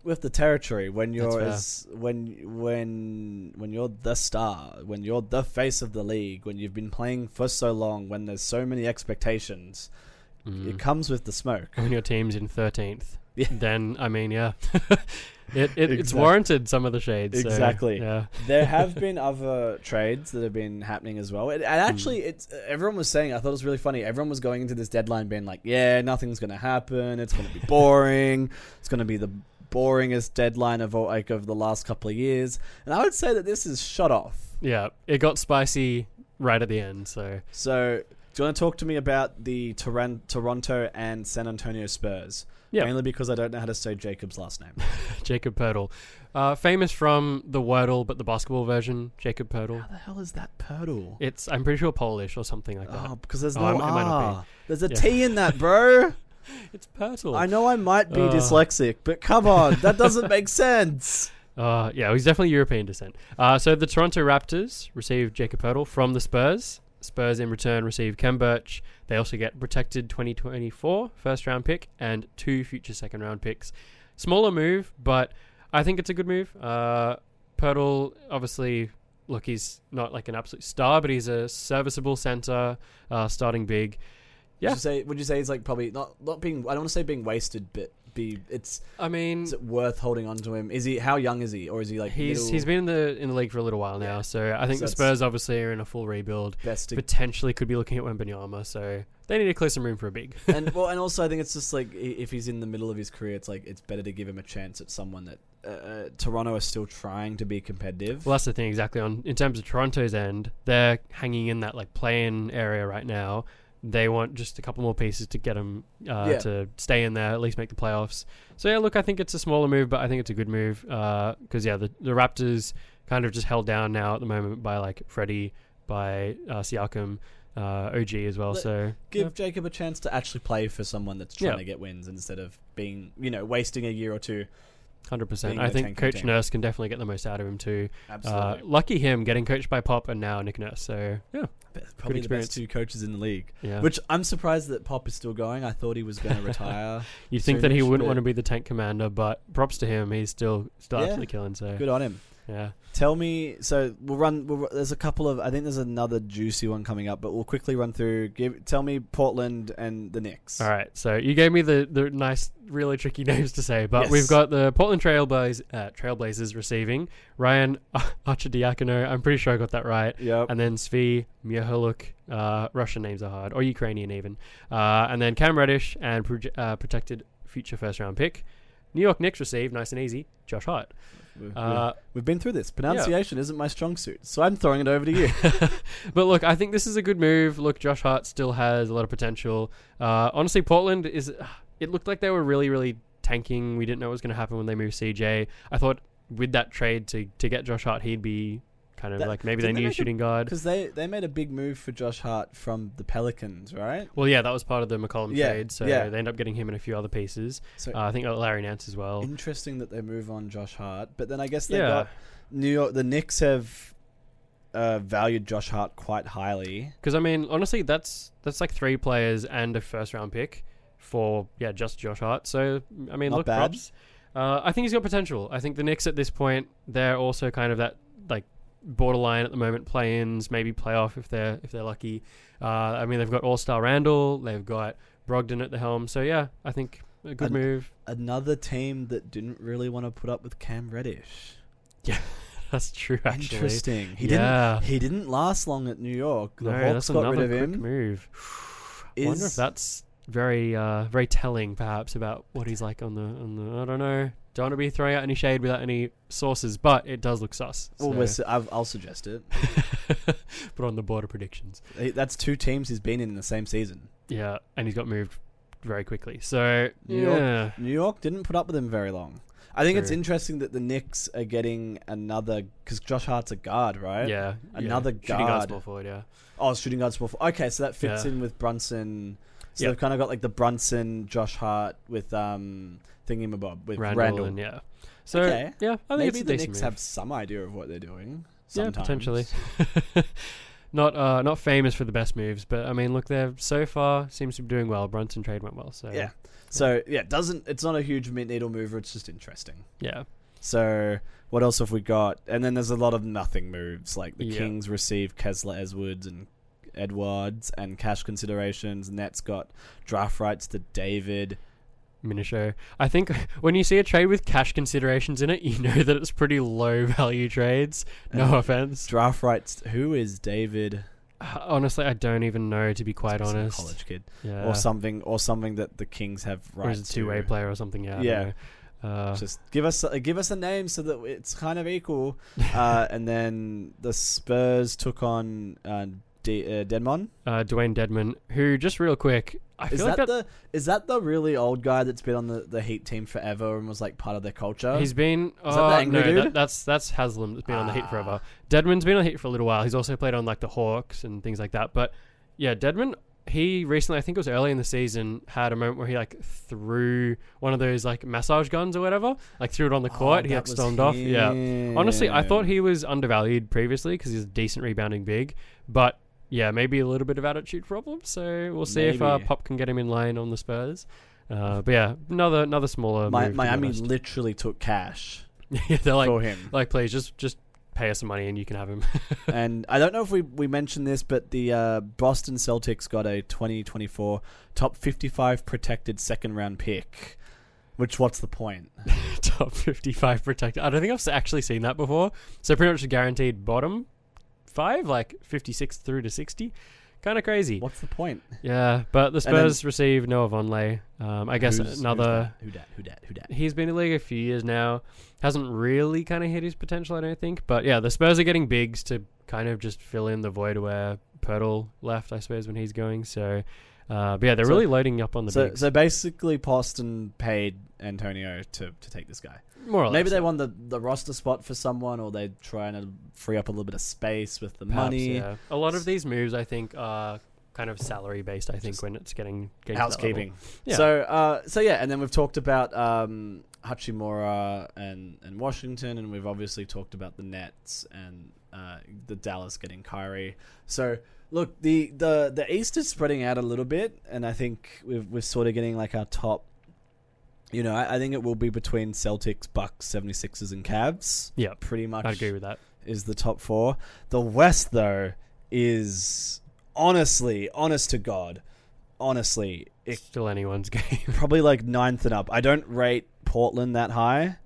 with the territory when you're as when when when you're the star, when you're the face of the league, when you've been playing for so long, when there's so many expectations, Mm. it comes with the smoke. when your team's in 13th Yeah. then i mean yeah [laughs] it, it it's warranted some of the shades so, Exactly. yeah there have [laughs] been other trades that have been happening as well. And, and actually, it's everyone was saying. I thought it was really funny. Everyone was going into this deadline being like, "Yeah, nothing's going to happen. It's going to be boring. it's going to be the boringest deadline of all, like of the last couple of years." And I would say that this is shut off. yeah it got spicy right at the end so So, do you want to talk to me about the Toron- Toronto and San Antonio Spurs? Yeah. Mainly because I don't know how to say Jacob's last name. [laughs] Jakob Poeltl. Uh, famous from the wordle but the basketball version Jakob Poeltl. how the hell is that Purtle? it's i'm pretty sure polish or something like that Oh, because there's Oh, no it might- it might not R. There's a Yeah. T in that, bro. [laughs] [laughs] it's Poeltl. I know I might be Uh. dyslexic, but come on, that doesn't make [laughs] sense. Uh, yeah, he's definitely European descent. Uh, so the Toronto Raptors received Jakob Poeltl from the Spurs. Spurs in return receive Khem Birch. They also get protected 2024 first round pick and two future second round picks. Smaller move, but I think it's a good move. Uh, obviously, look, he's not like an absolute star, but he's a serviceable center, uh, starting big. Yeah. Would you say? Would you say he's like probably not not being? I don't want to say being wasted, but be it's I mean, is it worth holding on to him? Is he? How young is he? Or is he like he's middle, he's been in the in the league for a little while now, Yeah. so I think So the Spurs obviously are in a full rebuild. best? To, potentially could be looking at Wembanyama, so they need to clear some room for a big. [laughs] and well, and [laughs] also I think it's just like if he's in the middle of his career, it's like it's better to give him a chance at someone that uh, uh, Toronto is still trying to be competitive. well, that's the thing exactly. On in terms of Toronto's end, they're hanging in that like play-in area right now. They want just a couple more pieces to get them uh, Yeah. to stay in there, at least make the playoffs. So yeah, look, I think it's a smaller move, but I think it's a good move because yeah, the the Raptors kind of just held down now at the moment by like Freddie, by uh, Siakam, uh, OG as well. Let- so Give yeah. Jakob a chance to actually play for someone that's trying Yeah. to get wins instead of being, you know, wasting a year or two. Hundred percent. I think Coach team. Nurse can definitely get the most out of him too. Uh, Absolutely. lucky him getting coached by Pop and now Nick Nurse. So yeah, Probably the experience. best two coaches in the league. yeah. Which I'm surprised that Pop is still going. I thought he was going to retire. [laughs] You'd think that he wouldn't but- want to be the tank commander, but props to him. He's still still Yeah. absolutely killing. So Good on him. Yeah. Tell me. So we'll run. We'll, there's a couple of. I think there's another juicy one coming up, but we'll quickly run through. Give. Tell me Portland and the Knicks. All right. So you gave me the the nice, really tricky [laughs] names to say, but Yes. we've got the Portland Trailblazers, uh, Trailblazers receiving Ryan [laughs] Arcidiacono. I'm pretty sure I got that right. Yep. and then Svi Mykhailiuk. Uh, Russian names are hard, or Ukrainian even. Uh, and then Cam Reddish and proje- uh, protected future first round pick. New York Knicks receive nice and easy. Josh Hart. We've, Uh, we've been through this. Pronunciation isn't my strong suit, so I'm throwing it over to you. [laughs] but look, I think this is a good move. Look, Josh Hart still has a lot of potential. Uh, honestly, Portland is. [sighs] It looked like they were really, really tanking. We didn't know what was going to happen when they moved CJ. I thought with that trade to to get Josh Hart, he'd be kind of That- like maybe they didn't they a shooting guard. Because they, they made a big move for Josh Hart from the Pelicans, right? Well, yeah, that was part of the McCollum Yeah, trade. So yeah. they end up getting him and a few other pieces. So Uh, I think Larry Nance as well. interesting that they move on Josh Hart, but then I guess they Yeah. got New York. The Knicks have uh, valued Josh Hart quite highly. Because I mean, honestly, that's that's like three players and a first round pick for yeah, just Josh Hart. So I mean, Not look, bad. props. Uh, I think he's got potential. I think the Knicks at this point, they're also kind of that borderline at the moment, play-ins, maybe playoff if they're if they're lucky. Uh, I mean, they've got All Star Randall, they've got Brogdon at the helm. So yeah, I think a good And- move. Another team that didn't really want to put up with Cam Reddish. Yeah. [laughs] That's true. Actually, Interesting. He yeah. didn't. He didn't last long at New York. The no, Hawks got rid of quick him. move. I [sighs] wonder if Is- that's very uh, very telling, perhaps, about what he's like on the on the. I don't know. Don't want to be throwing out any shade without any sources, but it does look sus. Well, so- we're su- I've, I'll suggest it. [laughs] Put on the border predictions. That's two teams he's been in the same season. Yeah, and he's got moved very quickly. So New York- yeah, New York didn't put up with him very long. I think it's interesting that the Knicks are getting another because Josh Hart's a guard, right? yeah, Another yeah. shooting guard, guard. small forward. Yeah, Oh, shooting guard small. forward. Okay, so that fits Yeah. in with Brunson. So Yeah. they've kind of got like the Brunson, Josh Hart with um Thingamabob with Randall, Randall. and yeah. So Okay. yeah, I think Maybe it's a the decent Knicks move. have some idea of what they're doing. Yeah, potentially. [laughs] not uh, not famous for the best moves, but I mean, look, they're so far seems to be doing well. Brunson trade went well, so Yeah. So yeah, it doesn't it's not a huge mid- needle mover. It's just interesting. yeah. So what else have we got? And then there's a lot of nothing moves. Like the Yeah. Kings receive Kessler, Edwards, and Edwards, and cash considerations. Nets got draft rights to David. Michineau. I think [laughs] when you see a trade with cash considerations in it, you know that it's pretty low value trades. No offense. Draft rights. Who is David? Honestly, I don't even know to be quite honest. college kid, Yeah. or something, or something that the Kings have Or rights is it two way to. player or something? Yeah. Yeah. Uh, Just give us uh, give us a name so that it's kind of equal. [laughs] uh, and then the Spurs took on uh, D- uh, Dedmon. uh, Dewayne Dedmon, who just real quick, I Is feel that, like that, the is that the really old guy that's been on the, the Heat team forever and was like part of their culture? he's been. Is that the Uh, angry no, dude? that, that's that's Haslem that's been on the Heat Ah. forever. Dedmon's been on the Heat for a little while. He's also played on like the Hawks and things like that. But yeah, Deadman. He recently, I think it was early in the season, had a moment where he like threw one of those like massage guns or whatever, like threw it on the court. he Oh, that like was stormed off. Yeah. Honestly, I thought he was undervalued previously because he's a decent rebounding big, but yeah, maybe a little bit of attitude problem. So we'll see if uh, Pop can get him in line on the Spurs. Uh, but yeah, another another smaller. To Miami [laughs] literally took cash yeah, they're like, for him. like, please just just pay us some money and you can have him. [laughs] and I don't know if we, we mentioned this, but the uh, Boston Celtics got a 2024 top 55 protected second round pick. Which, what's the point? [laughs] Top fifty-five protected. I don't think I've actually seen that before. So pretty much a guaranteed bottom five, like fifty-six through to sixty. Kind of crazy. What's the point? Yeah, but the Spurs receive Noah Vonleh. Um, I guess Who's- who's another. that? Who dat? Who dat? Who dat? He's been in the league a few years now. Hasn't really kind of hit his potential, I don't think. But yeah, the Spurs are getting bigs to kind of just fill in the void where Poeltl left, I suppose, when he's going. So, uh, but yeah, they're So- really loading up on the So, bigs. so basically, Boston paid Antonio to, to take this guy. more or Maybe less. they won the, the roster spot for someone, or they're trying to free up a little bit of space with the Perhaps, money. Yeah. A lot of these moves, I think, are kind of salary based. I think Just when it's getting, getting to that level. housekeeping. Yeah. So, uh, so yeah, and then we've talked about um, Hachimura and and Washington, and we've obviously talked about the Nets and uh, the Dallas getting Kyrie. So, look, the the the East is spreading out a little bit, and I think we've we're sort of getting like our top. You know, I, I think it will be between Celtics, Bucks, 76ers, and Cavs. Yeah, Pretty much I'd agree with that. is the top four. The West, though, is honestly, honest to God, honestly, it Still anyone's [laughs] game. probably like ninth and up. I don't rate Portland that high,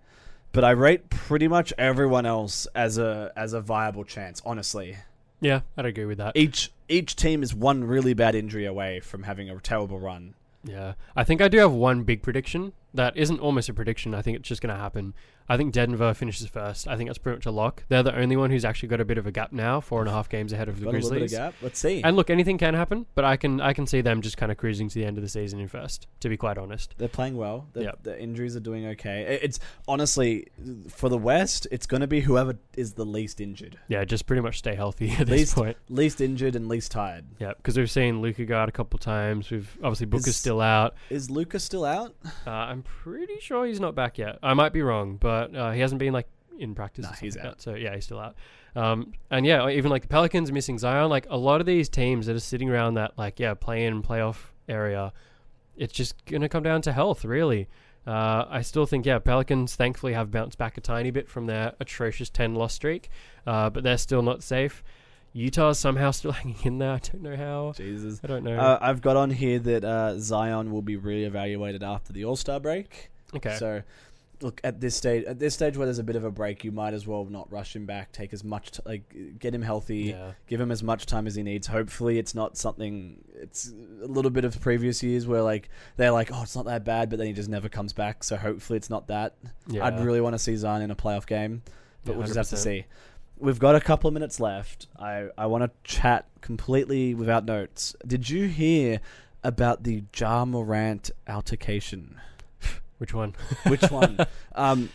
but I rate pretty much everyone else as a as a viable chance. Honestly, yeah, I'd agree with that. each each team is one really bad injury away from having a terrible run. Yeah, I think I do have one big prediction that isn't almost a prediction. I think it's just going to happen. I think Denver finishes first. I think that's pretty much a lock. They're the only one who's actually got a bit of a gap now, four and a half games ahead of the Got a little bit of gap. Let's see. And look, anything can happen, but I can I can see them just kind of cruising to the end of the season in first. To be quite honest, They're playing well. The, Yep. the injuries are doing okay. It's honestly for the West. It's going to be whoever is the least injured, yeah, just pretty much stay healthy [laughs] at this Least- point. least injured and least tired. Yeah, because we've seen Luka go out a couple times. We've obviously Booker's Is- still out. Is Luka still out? Uh, I'm pretty sure he's not back yet. I might be wrong, but uh, he hasn't been like in practice. Nah, he's out. So yeah, he's still out. Um, and yeah, even like the Pelicans missing Zion. Like a lot of these teams that are sitting around that like yeah play in playoff area, it's just gonna come down to health really. Uh, I still think yeah Pelicans thankfully have bounced back a tiny bit from their atrocious ten loss streak, uh, but they're still not safe. Utah's somehow [laughs] still hanging in there. I don't know how. Jesus. I don't know. Uh, I've got on here that uh, Zion will be reevaluated after the All Star break. okay. So, look at this stage. At this stage where there's a bit of a break, you might as well not rush him back. Take as much, t- like, get him healthy. yeah. Give him as much time as he needs. Hopefully, it's not something. It's a little bit of previous years where like they're like, oh, it's not that bad, but then he just never comes back. So hopefully, it's not that. Yeah. I'd really want to see Zion in a playoff game, but Yeah, we'll just have to see. We've got a couple of minutes left. I, I want to chat completely without notes. Did you hear about the Ja Morant altercation? Which one? Which [laughs] one? um,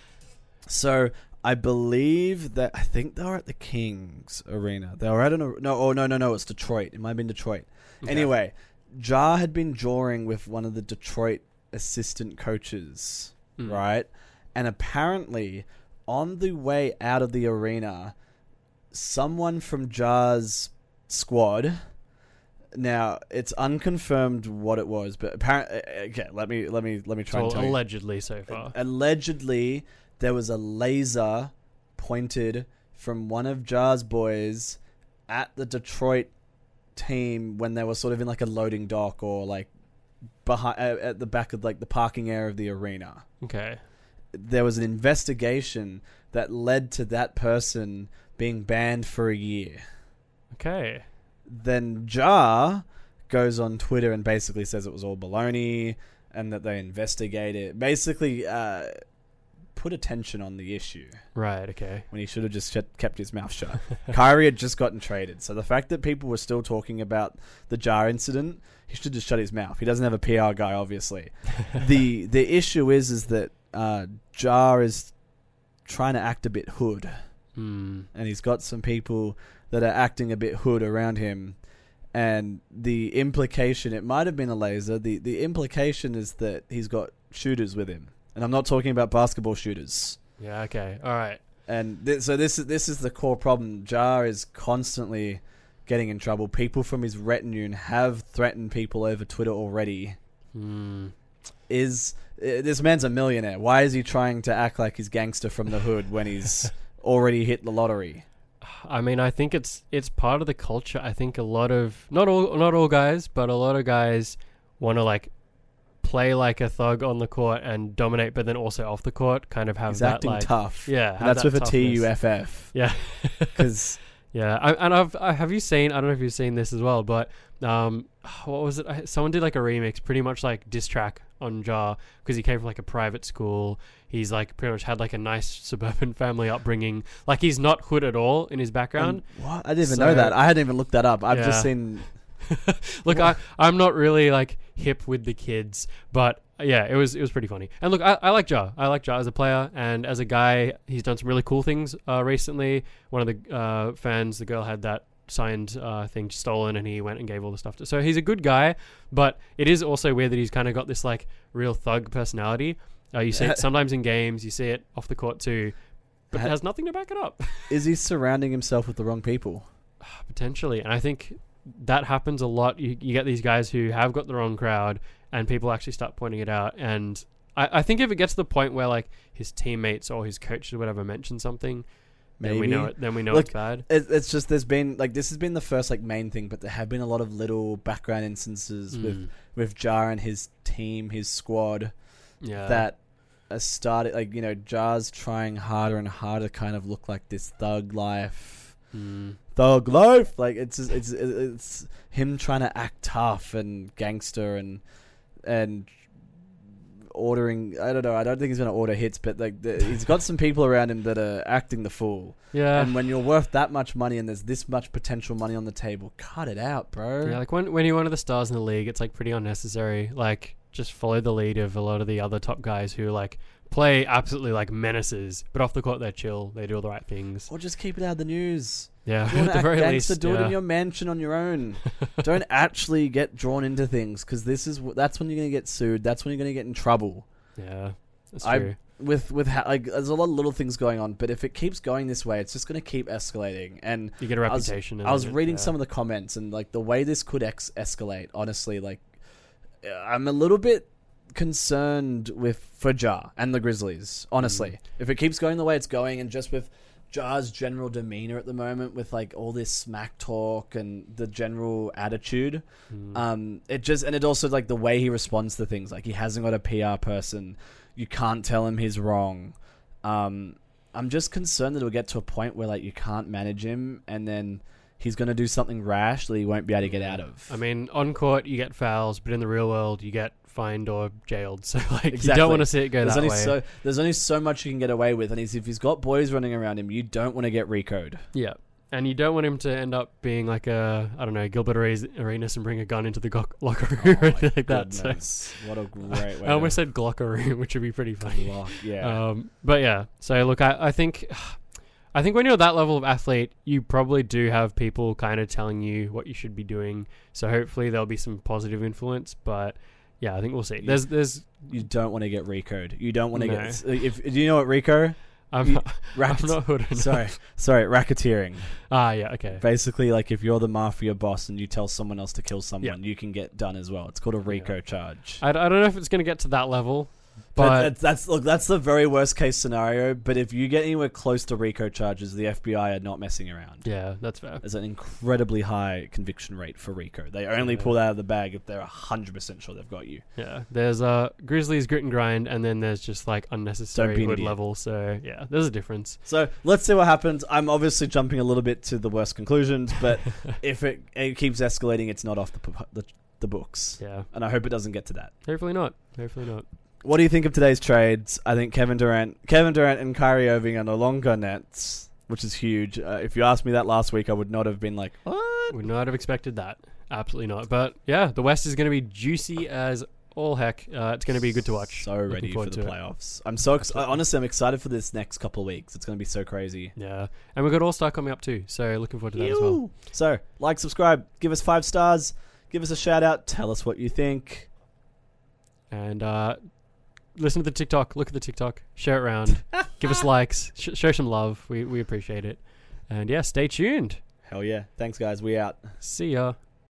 so I believe that I think they were at the Kings Arena. They were at an no, oh no, no, no, it's Detroit. It might have been Detroit. Okay. Anyway, Ja had been drawing with one of the Detroit assistant coaches Mm. right? And apparently, on the way out of the arena, someone from Ja's squad. Now it's unconfirmed what it was, but apparently, uh, uh, okay. Let me let me let me try So and tell you. allegedly so far. Allegedly, there was a laser pointed from one of Ja's boys at the Detroit team when they were sort of in like a loading dock or like behind uh, at the back of like the parking area of the arena Okay. there was an investigation that led to that person being banned for a year. Okay. Then Ja goes on Twitter and basically says it was all baloney and that they investigate It. Basically, uh, put attention on the issue Right. Okay. when he should have just kept his mouth shut. [laughs] Kyrie had just gotten traded, so the fact that people were still talking about the Ja incident, he should just shut his mouth. He doesn't have a PR guy, obviously. [laughs] the The issue is, is that uh, Ja is trying to act a bit hood, Hmm. and he's got some people that are acting a bit hood around him. And the implication, it might have been a laser. The the implication is that he's got shooters with him, and I'm not talking about basketball shooters. Yeah. Okay. All right. And th- so this is this is the core problem. Ja is constantly getting in trouble. People from his retinue have threatened people over Twitter already. Hmm. Is uh, this man's a millionaire? Why is he trying to act like he's gangster from the hood when he's [laughs] already hit the lottery? I mean, I think it's it's part of the culture. I think a lot of not all not all guys, but a lot of guys want to like play like a thug on the court and dominate, but then also off the court, kind of have He's that acting like tough. yeah, that's that with a T U toughness. F F. Yeah. [laughs] Because Yeah, I, and I've I, have you seen? I don't know if you've seen this as well, but um, what was it? I, someone did like a remix, pretty much like diss track on Ja because he came from like a private school. He's like pretty much had like a nice [laughs] suburban family upbringing. Like he's not hood at all in his background. And what? I didn't even So- know that. I hadn't even looked that up. I've Yeah. just seen. [laughs] look, I I'm not really like hip with the kids, but yeah, it was it was pretty funny. And look, I, I like Ja. I like Ja as a player and as a guy. He's done some really cool things uh, recently. One of the uh, fans, the girl had that signed uh, thing stolen, and he went and gave all the stuff to. So he's a good guy, but it is also weird that he's kind of got this like real thug personality. Uh, you see it [laughs] sometimes in games, you see it off the court too, but it has nothing to back it up. [laughs] Is he surrounding himself with the wrong people? potentially and i think that happens a lot you, you get these guys who have got the wrong crowd and people actually start pointing it out and I, I think if it gets to the point where like his teammates or his coach or whatever mention something then we know it then we know Look, it's bad. It, it's just there's been like this has been the first like main thing, but there have been a lot of little background instances with Mm, with Ja and his team, his squad yeah. that are started like you know Ja's trying harder and harder to kind of look like this thug life, Mm, thug life. Like it's just, it's it's him trying to act tough and gangster and and ordering. I don't know. I don't think he's gonna order hits, but like the, he's got some people around him that are acting the fool. yeah and when you're worth that much money and there's this much potential money on the table, cut it out, bro. yeah like when, when you're one of the stars in the league it's like pretty unnecessary like just follow the lead of a lot of the other top guys who like play absolutely like menaces but off the court they're chill they do all the right things or just keep it out of the news. Yeah you want [laughs] at to the act gangster, least do it yeah. in your mansion on your own. [laughs] Don't actually get drawn into things because this is that's when you're gonna get sued. That's when you're gonna get in trouble. yeah that's I- true With with ha- like there's a lot of little things going on, but if it keeps going this way, it's just gonna keep escalating. And you get a I was- reputation I was it- reading yeah. some of the comments and like the way this could ex- escalate. Honestly, like uh, I'm a little bit concerned with for Ja and the Grizzlies. Honestly, Mm. if it keeps going the way it's going, and just with Ja's general demeanor at the moment, with like all this smack talk and the general attitude, Mm. um, it just and it also like the way he responds to things. Like he hasn't got a PR person. You can't tell him he's wrong. Um, I'm just concerned that it'll get to a point where like you can't manage him, and then he's gonna do something rash that he won't be able to get out of. I mean, on court you get fouls, but in the real world you get fined or jailed. [laughs] So like, you Exactly. don't want to see it go there's that only way. so there's only so much you can get away with, and he's, if he's got boys running around him, you don't want to get RICO'd. yeah, and you don't want him to end up being like a I don't know Gilbert Arenas Arenas and bring a gun into the go- [laughs] locker room or anything like that. So Goodness, what a great [laughs] way. I almost said Glocker room, which would be pretty funny. Yeah, Um, but yeah, so look, I, I think, I think when you're that level of athlete, you probably do have people kind of telling you what you should be doing. So hopefully there'll be some positive influence. But yeah, I think we'll see. You- There's, there's, you don't want to get RICO'd. You don't want to No. get. If do you know what RICO? I'm, You- not, [laughs] I'm not hood enough. sorry, sorry, racketeering. Ah, yeah, okay. Basically, like if you're the mafia boss and you tell someone else to kill someone, you can get done as well. It's called a RICO charge. I, I don't know if it's going to get to that level, but that's, that's look, that's the very worst case scenario. But if you get anywhere close to RICO charges, the FBI are not messing around. yeah, that's fair. There's an incredibly high conviction rate for RICO. They only Yeah. pull that out of the bag if they're hundred percent sure they've got you. Yeah, there's uh, Grizzlies grit and grind, and then there's just like unnecessary be an hood idiot. level. So yeah, there's a difference. So let's see what happens. I'm obviously jumping a little bit to the worst conclusions, but [laughs] if it, it keeps escalating, it's not off the, the the books. Yeah, And I hope it doesn't get to that. hopefully not. Hopefully not. What do you think of today's trades? I think Kevin Durant, Kevin Durant, and Kyrie Irving are no longer Nets, which is huge. Uh, if you asked me that last week, I would not have been like, "What?" Would not have expected that. Absolutely not. But yeah, the West is going to be juicy as all heck. Uh, it's going to be good to watch. So Looking ready for the to it. playoffs. I'm so ex- honestly, I'm excited for this next couple of weeks. It's going to be so crazy. Yeah, and we've got All Star coming up too. So looking forward to that as well. So like, subscribe, give us five stars, give us a shout out, tell us what you think. And uh, listen to the TikTok. Look at the TikTok. Share it around. [laughs] give us likes. Sh- show some love. We we appreciate it. And yeah, stay tuned. Hell yeah! Thanks, guys. We out. See ya.